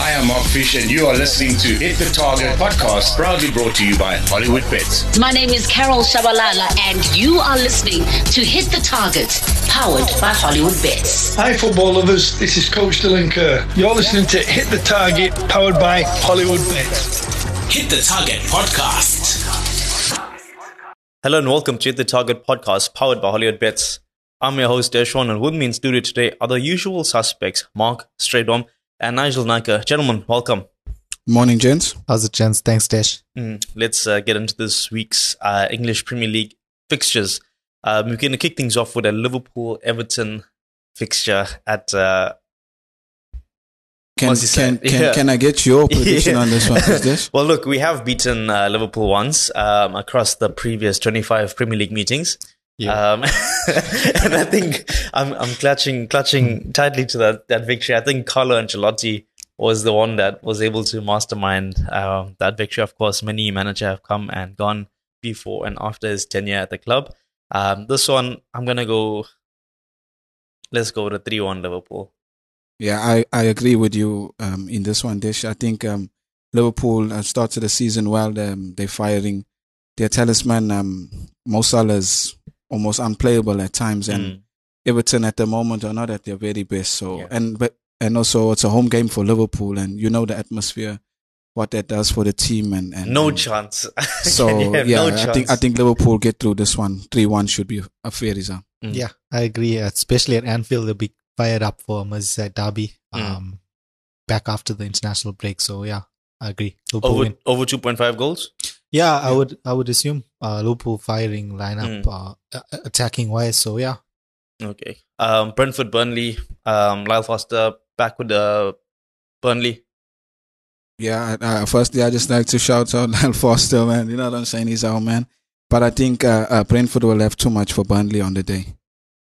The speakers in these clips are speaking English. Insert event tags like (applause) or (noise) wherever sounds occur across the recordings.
I am Mark Fish, and you are listening to Hit the Target podcast, proudly brought to you by Hollywood Bets. My name is Carol Tshabalala, and you are listening to Hit the Target, powered by Hollywood Bets. Hi, football lovers. This is Coach Dylan Kerr. You're listening to Hit the Target, powered by Hollywood Bets. Hit the Target podcast. Hello and welcome to Hit the Target podcast, powered by Hollywood Bets. I'm your host, Deshawn, and with me in studio today are the usual suspects, Mark Stradom and Nigel Naka. Gentlemen, welcome. Morning, gents. How's it, gents? Thanks, Dash. Mm, let's uh, get into this week's uh, English Premier League fixtures. Um, we're going to kick things off with a Liverpool Everton fixture at. Uh, Can can, can, Yeah. can I get your (laughs) prediction Yeah. on this one? (laughs) Is this? well, look, we have beaten uh, Liverpool once um, across the previous 25 Premier League meetings. Um, (laughs) and I think I'm, I'm clutching, clutching tightly to that, that victory. I think Carlo Ancelotti was the one that was able to mastermind um, that victory. Of course, many managers have come and gone before and after his tenure at the club. Um, this one, I'm going to go, let's go to 3 1 Liverpool. Yeah, I, I agree with you um, in this one, Dish. I think um, Liverpool uh, started the season well. Um, they're firing their talisman. Um, Mo Salah is almost unplayable at times, and Mm. Everton at the moment are not at their very best. So, Yeah. and but and also it's a home game for Liverpool, and you know the atmosphere, what that does for the team, and, and No and chance. (laughs) So Can yeah, no I think? I think Liverpool get through this one. Three one should be a fair result. Mm. Yeah, I agree. Especially at Anfield, they'll be fired up for Merseyside derby Mm. um, back after the international break. So yeah, I agree. Liverpool over win. over 2.5 goals. Yeah, I would I would assume uh, Liverpool firing lineup, Mm. uh, attacking wise. So yeah, Okay. Um, Brentford, Burnley. Um, Lyle Foster back with the Burnley. Yeah, uh, firstly, I just like to shout out (laughs) Lyle Foster, man. You know what I'm saying? He's our man. But I think uh, uh, Brentford will have too much for Burnley on the day.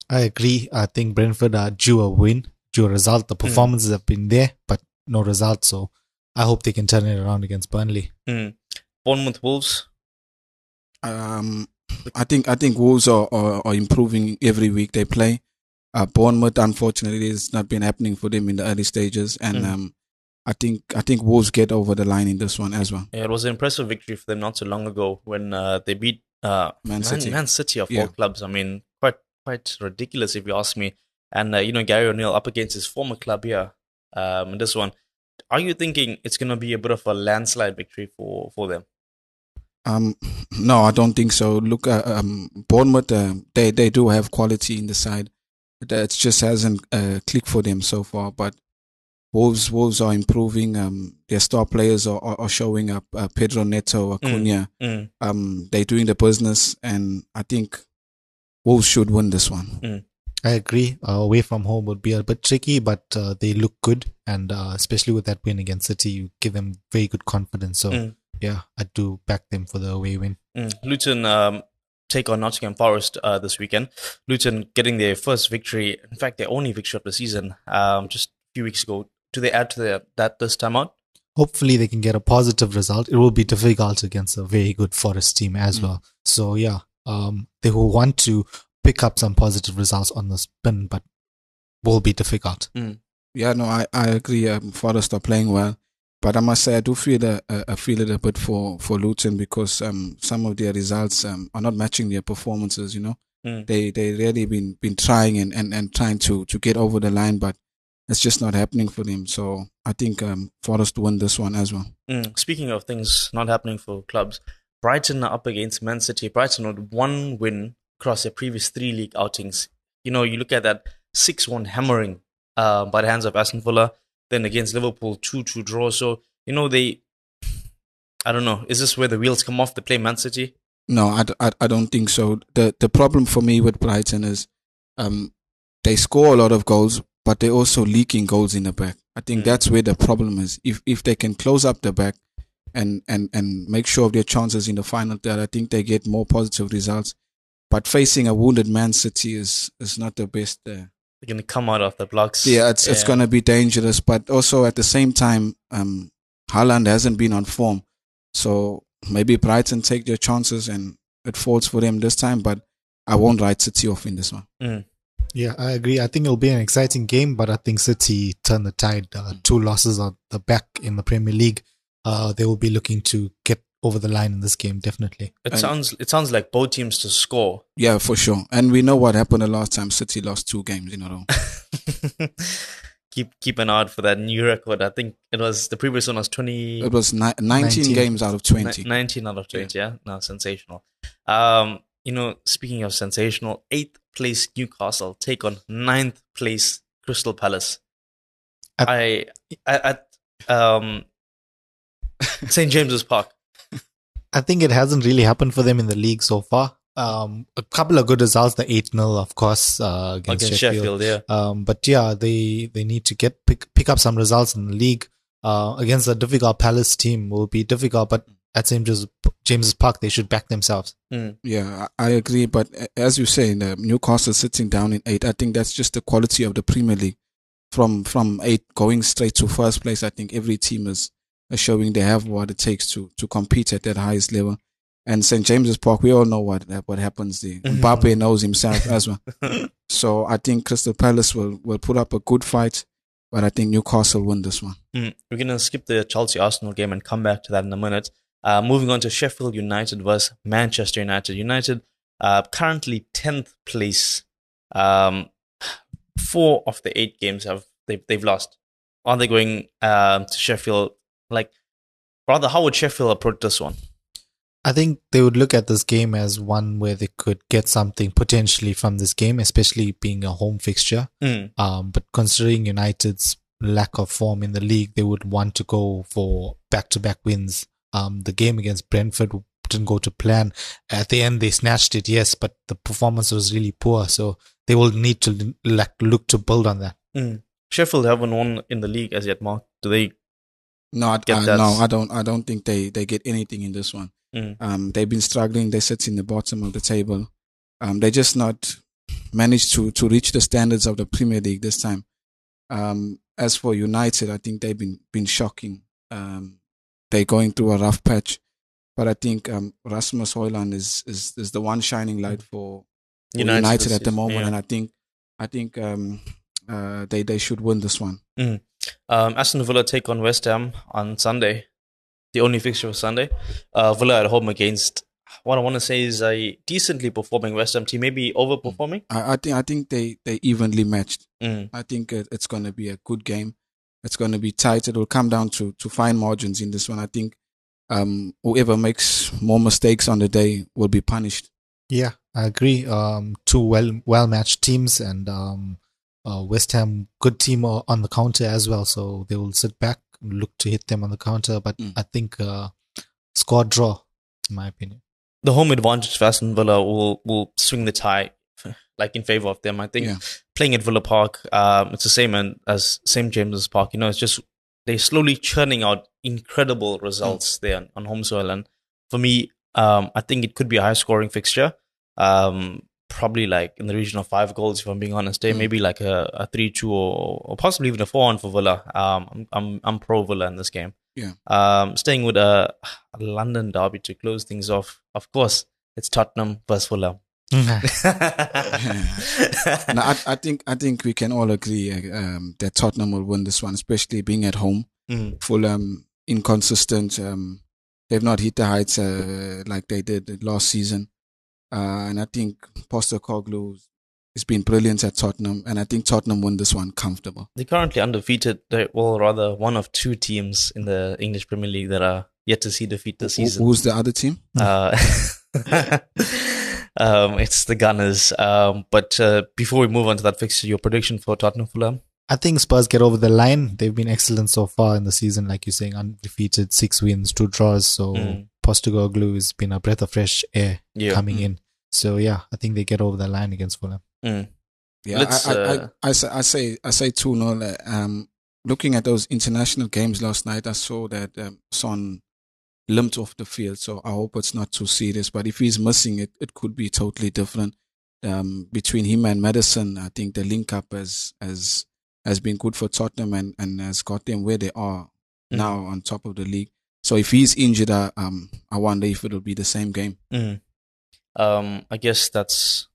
I agree. I think Brentford are due a win, due a result. The performances have been there, but no result. So I hope they can turn it around against Burnley. Mm. Bournemouth, Wolves. Um, I think I think Wolves are, are, are improving every week they play. Uh, Bournemouth, unfortunately, it's not been happening for them in the early stages, and Mm. um, I think I think Wolves get over the line in this one as well. Yeah, it was an impressive victory for them not so long ago when uh, they beat uh, Man City. Man City of Yeah. all clubs. I mean, quite quite ridiculous if you ask me. And uh, you know, Gary O'Neill up against his former club here. Um, in this one, are you thinking it's going to be a bit of a landslide victory for for them? Um, no, I don't think so. Look, uh, um, Bournemouth, uh, they they do have quality in the side. That just hasn't uh, clicked for them so far. But Wolves, Wolves are improving. Um, their star players are, are, are showing up. Uh, Pedro Neto, Acuna, Mm. um, they're doing the business, and I think Wolves should win this one. I agree. Uh, away from home would be a bit tricky, but uh, they look good, and uh, especially with that win against City, you give them very good confidence. So Mm. yeah, I do back them for the away win. Mm. Luton um, take on Nottingham Forest uh, this weekend. Luton getting their first victory, in fact, their only victory of the season, um, just a few weeks ago. Do they add to the, that this time out? Hopefully, they can get a positive result. It will be difficult against a very good Forest team as Mm. well. So yeah, um, they will want to pick up some positive results on the spin, but will be difficult. Yeah, no, I, I agree. Um, Forest are playing well, but I must say I do feel a, a, I feel it a bit for for Luton because um some of their results um are not matching their performances. You know, Mm. they they really been been trying and, and, and trying to to get over the line, but it's just not happening for them. So I think um Forest win this one as well. Mm. Speaking of things not happening for clubs, Brighton are up against Man City. Brighton with one win across their previous three league outings. You know, you look at that 6 1 hammering uh, by the hands of Aston Villa, then against Liverpool, 2 2 draw. So, you know, they. I don't know. Is this where the wheels come off? They play Man City? no, i don't think so. The the problem for me with Brighton is um they score a lot of goals, but they're also leaking goals in the back. I think Mm. that's where the problem is. If if they can close up the back and, and, and make sure of their chances in the final third, I think they get more positive results. But facing a wounded Man City is is not the best. Uh, They're going to come out of the blocks. yeah, it's it's gonna be dangerous. But also at the same time, um, Haaland hasn't been on form, so maybe Brighton take their chances and it falls for them this time. But I won't write City off in this one. Mm. Yeah, I agree. I think it'll be an exciting game, but I think City turn the tide. Uh, two losses on the back in the Premier League. Uh, they will be looking to get over the line in this game, definitely. It And- sounds it sounds like both teams to score. Yeah, for sure. And we know what happened the last time City lost two games in a row. (laughs) keep keep an eye out for that new record. I think it was the previous one was twenty. It was ni- 19, 19. games out of 20. Ni- 19 out of 20, yeah. No, sensational. Um, you know, speaking of sensational, eighth place Newcastle take on ninth place Crystal Palace. At- I, at um, (laughs) St. James's Park. I think it hasn't really happened for them in the league so far. Um, a couple of good results, the 8 0, of course, uh, against, Against Sheffield. Sheffield, yeah. Um, but yeah, they, they need to get, pick, pick up some results in the league, uh, against a difficult Palace team will be difficult, but at St. James's, James's Park, they should back themselves. Yeah, I I agree. But as you say, the Newcastle sitting down in eight, I think that's just the quality of the Premier League. From from eight going straight to first place, I think every team is, is showing they have what it takes to to compete at that highest level. And St James's Park, we all know what what happens there. Mbappe knows himself as well. (laughs) So I think Crystal Palace will will put up a good fight, but I think Newcastle win this one. Mm, we're going to skip the Chelsea Arsenal game and come back to that in a minute. Uh, moving on to Sheffield United versus Manchester United. United uh, currently 10th place. Um, four of the eight games have they've, they've lost. Are they going um, to Sheffield? Like, rather, how would Sheffield approach this one? I think they would look at this game as one where they could get something potentially from this game, especially being a home fixture. Mm, Um, but considering United's lack of form in the league, they would want to go for back-to-back wins. Um, the game against Brentford didn't go to plan. At the end, they snatched it, yes, but the performance was really poor. So they will need to like look to build on that. mm. Sheffield haven't won in the league as yet, Mark. Do they? No, I, Get I- that. no, I don't. I don't think they they get anything in this one. Mm. Um, they've been struggling. They sit in the bottom of the table. Um, they just not managed to to reach the standards of the Premier League this time. Um, as for United, I think they've been been shocking. Um, they're going through a rough patch, but I think um, Rasmus Hojlund is is is the one shining light for, for United, at the moment, yeah. and I think I think um, uh, they they should win this one. Um, Aston Villa take on West Ham on Sunday, the only fixture for Sunday. Uh, Villa at home against what I want to say is a decently performing West Ham team, maybe overperforming. I, I think I think they they evenly matched. Mm. I think it, it's going to be a good game. It's going to be tight. It will come down to to fine margins in this one. I think um, whoever makes more mistakes on the day will be punished. Yeah, I agree. Um, two well well matched teams, and um, uh, West Ham good team on the counter as well. So they will sit back and look to hit them on the counter. But Mm. I think uh, score draw, in my opinion. The home advantage for Aston Villa will will swing the tie, like in favor of them. I think Yeah. playing at Villa Park, um, it's the same as St James's Park. You know, it's just they're slowly churning out incredible results there on, on home soil. And for me, um, I think it could be a high scoring fixture. Um, probably like in the region of five goals, if I'm being honest. Mm. maybe like a, a three-two or, or possibly even a four-one for Villa. Um, I'm I'm I'm pro Villa in this game. Yeah. Um, staying with a, a London derby to close things off. Of course, it's Tottenham versus Fulham. (laughs) Now, I, I think I think we can all agree uh, um, that Tottenham will win this one, especially being at home. Mm. Fulham inconsistent. Um, they've not hit the heights uh, like they did last season, uh, and I think Postecoglou has been brilliant at Tottenham, and I think Tottenham won this one comfortable. They're currently undefeated. They're, well, rather one of two teams in the English Premier League that are yet to see defeat this Who- season. Who's the other team? Uh, (laughs) um, it's the Gunners. Um, but uh, before we move on to that fixture, your prediction for Tottenham Fulham? I think Spurs get over the line. They've been excellent so far in the season, like you're saying, undefeated, six wins, two draws. So Mm. Postecoglou has been a breath of fresh air Yeah. coming in. So yeah, I think they get over the line against Fulham. Mm. Yeah, Let's, I, I, uh, I, I, say I say I say two 0 Um, looking at those international games last night, I saw that um, Son limped off the field. So I hope it's not too serious. But if he's missing it, it could be totally different. Um, between him and Maddison, I think the link up has has has been good for Tottenham and, and has got them where they are Mm. now on top of the league. So if he's injured, uh, um, I wonder if it'll be the same game. Mm. Um, I guess that's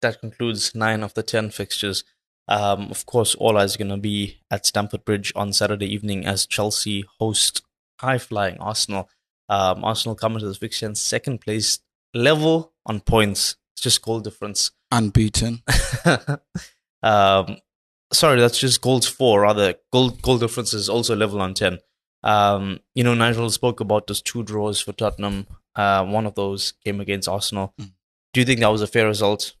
that concludes nine of the ten fixtures. Um, of course, all eyes are going to be at Stamford Bridge on Saturday evening as Chelsea host high flying Arsenal. Um, Arsenal come into this fixture in second place, level on points. It's just goal difference. Unbeaten. (laughs) um, sorry, that's just goals for. Rather, goal goal difference is also level on ten. Um, you know, Nigel spoke about those two draws for Tottenham. Uh, one of those came against Arsenal. Mm. Do you think that was a fair result?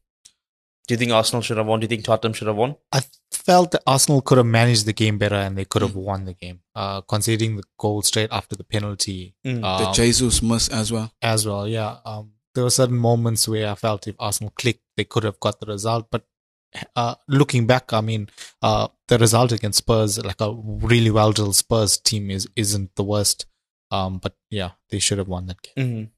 Do you think Arsenal should have won? Do you think Tottenham should have won? I felt that Arsenal could have managed the game better and they could have Mm. won the game. Uh, conceding the goal straight after the penalty Mm. the um, Jesus miss as well. as well. Yeah, um, there were certain moments where I felt if Arsenal clicked, they could have got the result. But uh, looking back, I mean, uh, the result against Spurs, like a really well drilled Spurs team, is isn't the worst. Um, but yeah, they should have won that game. Mhm.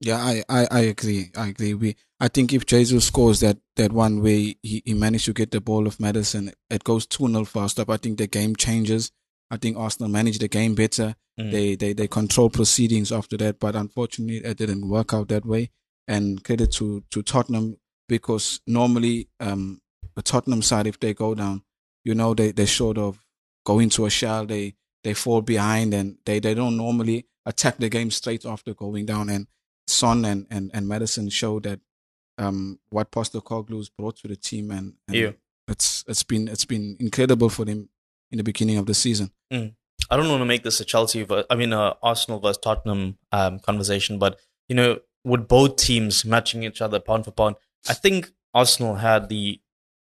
Yeah, I, I, I agree. I agree. We I think if Jesus scores that, that one way he, he managed to get the ball of Maddison, it goes 2 0 fast up. I think the game changes. I think Arsenal managed the game better. Mm. They, they they control proceedings after that, but unfortunately it didn't work out that way. And credit to, to Tottenham because normally um the Tottenham side if they go down, you know they, they sort of go into a shell, they they fall behind and they, they don't normally attack the game straight after going down and Son and, and, and Maddison showed that um, what Postecoglou's brought to the team, and, and Yeah. it's it's been it's been incredible for them in the beginning of the season. I don't want to make this a Chelsea, ver- I mean, a Arsenal versus Tottenham um, conversation, but you know, with both teams matching each other pound for pound, I think Arsenal had the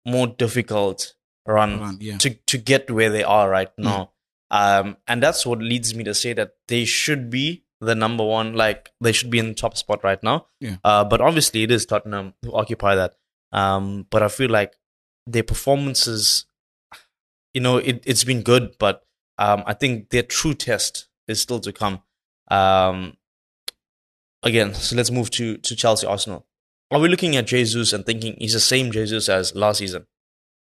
more difficult run Run, yeah. to to get where they are right now, um, and that's what leads me to say that they should be the number one, like they should be in the top spot right now. Yeah. Uh, but obviously, it is Tottenham who occupy that. Um, but I feel like their performances, you know, it, it's been good, but um, I think their true test is still to come. Um, again, so let's move to to Chelsea Arsenal. Are we looking at Jesus and thinking he's the same Jesus as last season?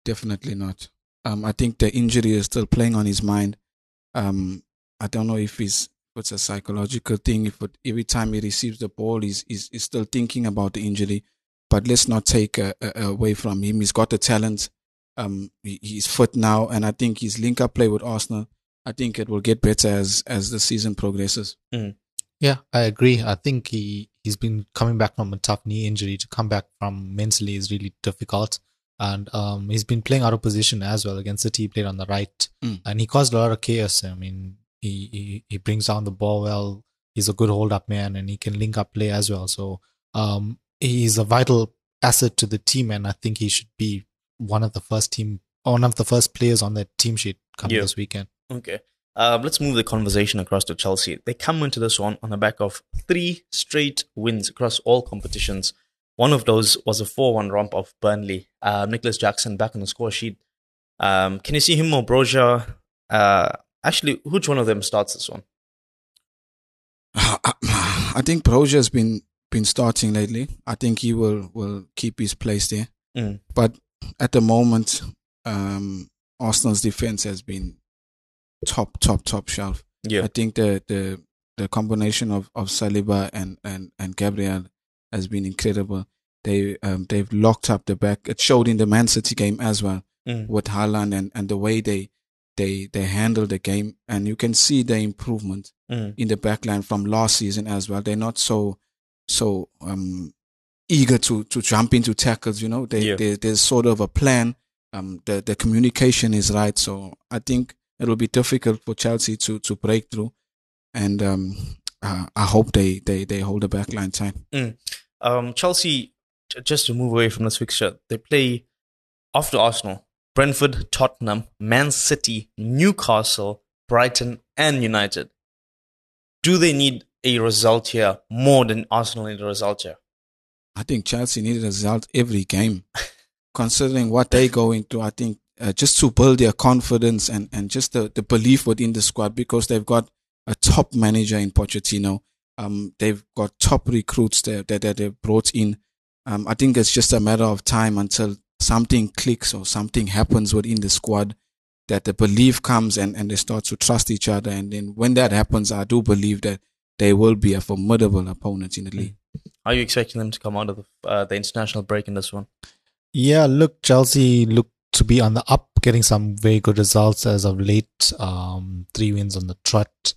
Definitely not. Um, I think the injury is still playing on his mind. Um, I don't know if it's it's a psychological thing. If it, every time he receives the ball, he's, he's he's still thinking about the injury. But let's not take uh, uh, away from him. He's got the talent. Um, he, he's fit now, and I think his link up play with Arsenal. I think it will get better as as the season progresses. Yeah, I agree. I think he he's been coming back from a tough knee injury. To come back from mentally is really difficult, and um, he's been playing out of position as well against City. He played on the right, Mm. and he caused a lot of chaos. I mean, he, he he brings down the ball well. He's a good hold up man, and he can link up play as well. So um, he's a vital asset to the team, and I think he should be one of the first team, one of the first players on the team sheet coming Yeah. this weekend. Okay. Um, let's move the conversation across to Chelsea. They come into this one on the back of three straight wins across all competitions. One of those was a 4 1 romp of Burnley. Uh, Nicolas Jackson back on the score sheet. Um, can you see him or Broja? Uh, actually, which one of them starts this one? (sighs) I think Broja has been been starting lately. I think he will will keep his place there. Mm. But at the moment, um, Arsenal's defense has been top, top, top shelf. Yeah. I think the the the combination of of Saliba and and and Gabriel has been incredible. They um they've locked up the back. It showed in the Man City game as well Mm. with Haaland and and the way they they they handle the game, and you can see the improvement Mm. in the backline from last season as well. They're not so so um eager to to jump into tackles. You know, they, Yeah. they there's sort of a plan. Um, the the communication is right, so I think it will be difficult for Chelsea to to break through, and um, uh, I hope they they they hold the backline tight. Um, Chelsea, just to move away from this fixture, they play after Arsenal, Brentford, Tottenham, Man City, Newcastle, Brighton, and United. Do they need a result here more than Arsenal need a result here? I think Chelsea need a result every game, (laughs) considering what they go into. I think uh, just to build their confidence and, and just the, the belief within the squad because they've got a top manager in Pochettino. Um, they've got top recruits that, that, that they've brought in. Um, I think it's just a matter of time until something clicks or something happens within the squad that the belief comes and, and they start to trust each other. And then when that happens, I do believe that they will be a formidable opponent in the league. Are you expecting them to come out of the, uh, the international break in this one? Yeah, look, Chelsea look to be on the up, getting some very good results as of late. Um, three wins on the trot,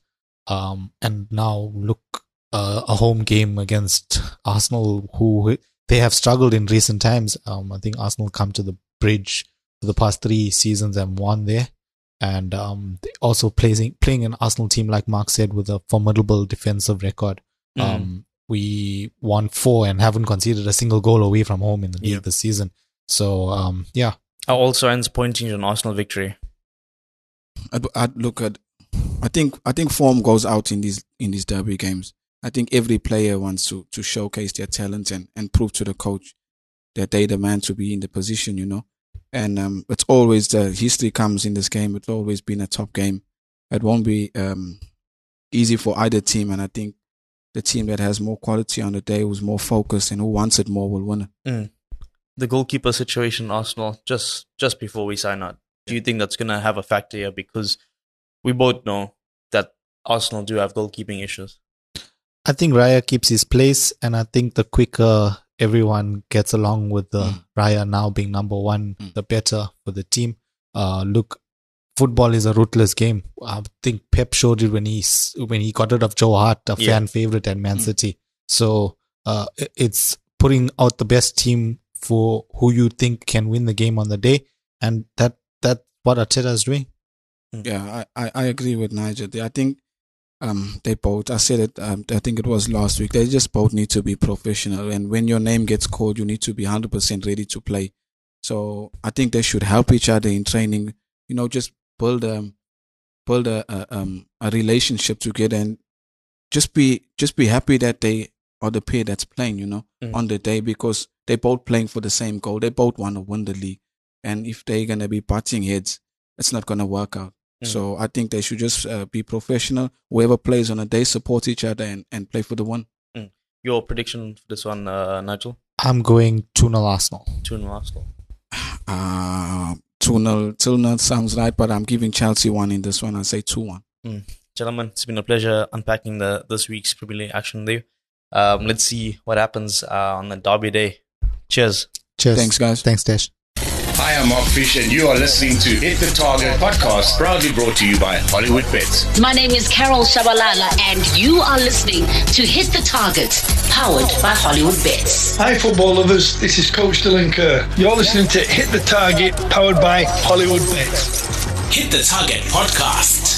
um, and now look uh, a home game against Arsenal, who they have struggled in recent times. Um, I think Arsenal come to the bridge for the past three seasons and won there. And um, also playing playing an Arsenal team, like Mark said, with a formidable defensive record. Mm. Um, we won four and haven't conceded a single goal away from home in the league Yeah. this season. So um, yeah, Are all signs pointing to an Arsenal victory? I'd, I'd look at. I think I think form goes out in these in these derby games. I think every player wants to to showcase their talent and and prove to the coach that they the man to be in the position. You know, and um, it's always the history comes in this game. It's always been a top game. It won't be um easy for either team, and I think the team that has more quality on the day, who's more focused and who wants it more, will win it. The goalkeeper situation, Arsenal, just just before we sign out. Do you think that's going to have a factor here? Because we both know that Arsenal do have goalkeeping issues. I think Raya keeps his place, and I think the quicker everyone gets along with the Mm. Raya now being number one, Mm. the better for the team. Uh, look, football is a ruthless game. I think Pep showed it when he when he got rid of Joe Hart, a Yeah. fan favorite at Man Mm. City. So uh, it's putting out the best team for who you think can win the game on the day, and that that's what Arteta is doing. Yeah, I, I, agree with Nigel. I think um they both I said it um, I think it was last week. They just both need to be professional and when your name gets called you need to be hundred percent ready to play. So I think they should help each other in training, you know, just build um build a, a um a relationship together and just be just be happy that they are the pair that's playing, you know, Mm. on the day because they're both playing for the same goal. They both want to win the league. And if they're gonna be butting heads, it's not gonna work out. Mm. So I think they should just uh, be professional. Whoever plays on a day, support each other and, and play for the one. Your prediction for this one, uh, Nigel? I'm going 2 0 Arsenal. 2 0 Arsenal. (sighs) Uh, 2 0 2 0 sounds right, but I'm giving Chelsea one in this one. I say 2 1. Gentlemen, it's been a pleasure unpacking the this week's Premier League action there. Um, let's see what happens uh, on the Derby day. Cheers. Cheers. Thanks, guys. Thanks, Dash. I am Mark Fish, and you are listening to Hit the Target podcast, proudly brought to you by Hollywood Bets. My name is Carol Tshabalala, and you are listening to Hit the Target, powered by Hollywood Bets. Hi, football lovers. This is Coach Dylan Kerr. You're listening to Hit the Target, powered by Hollywood Bets. Hit the Target Podcast.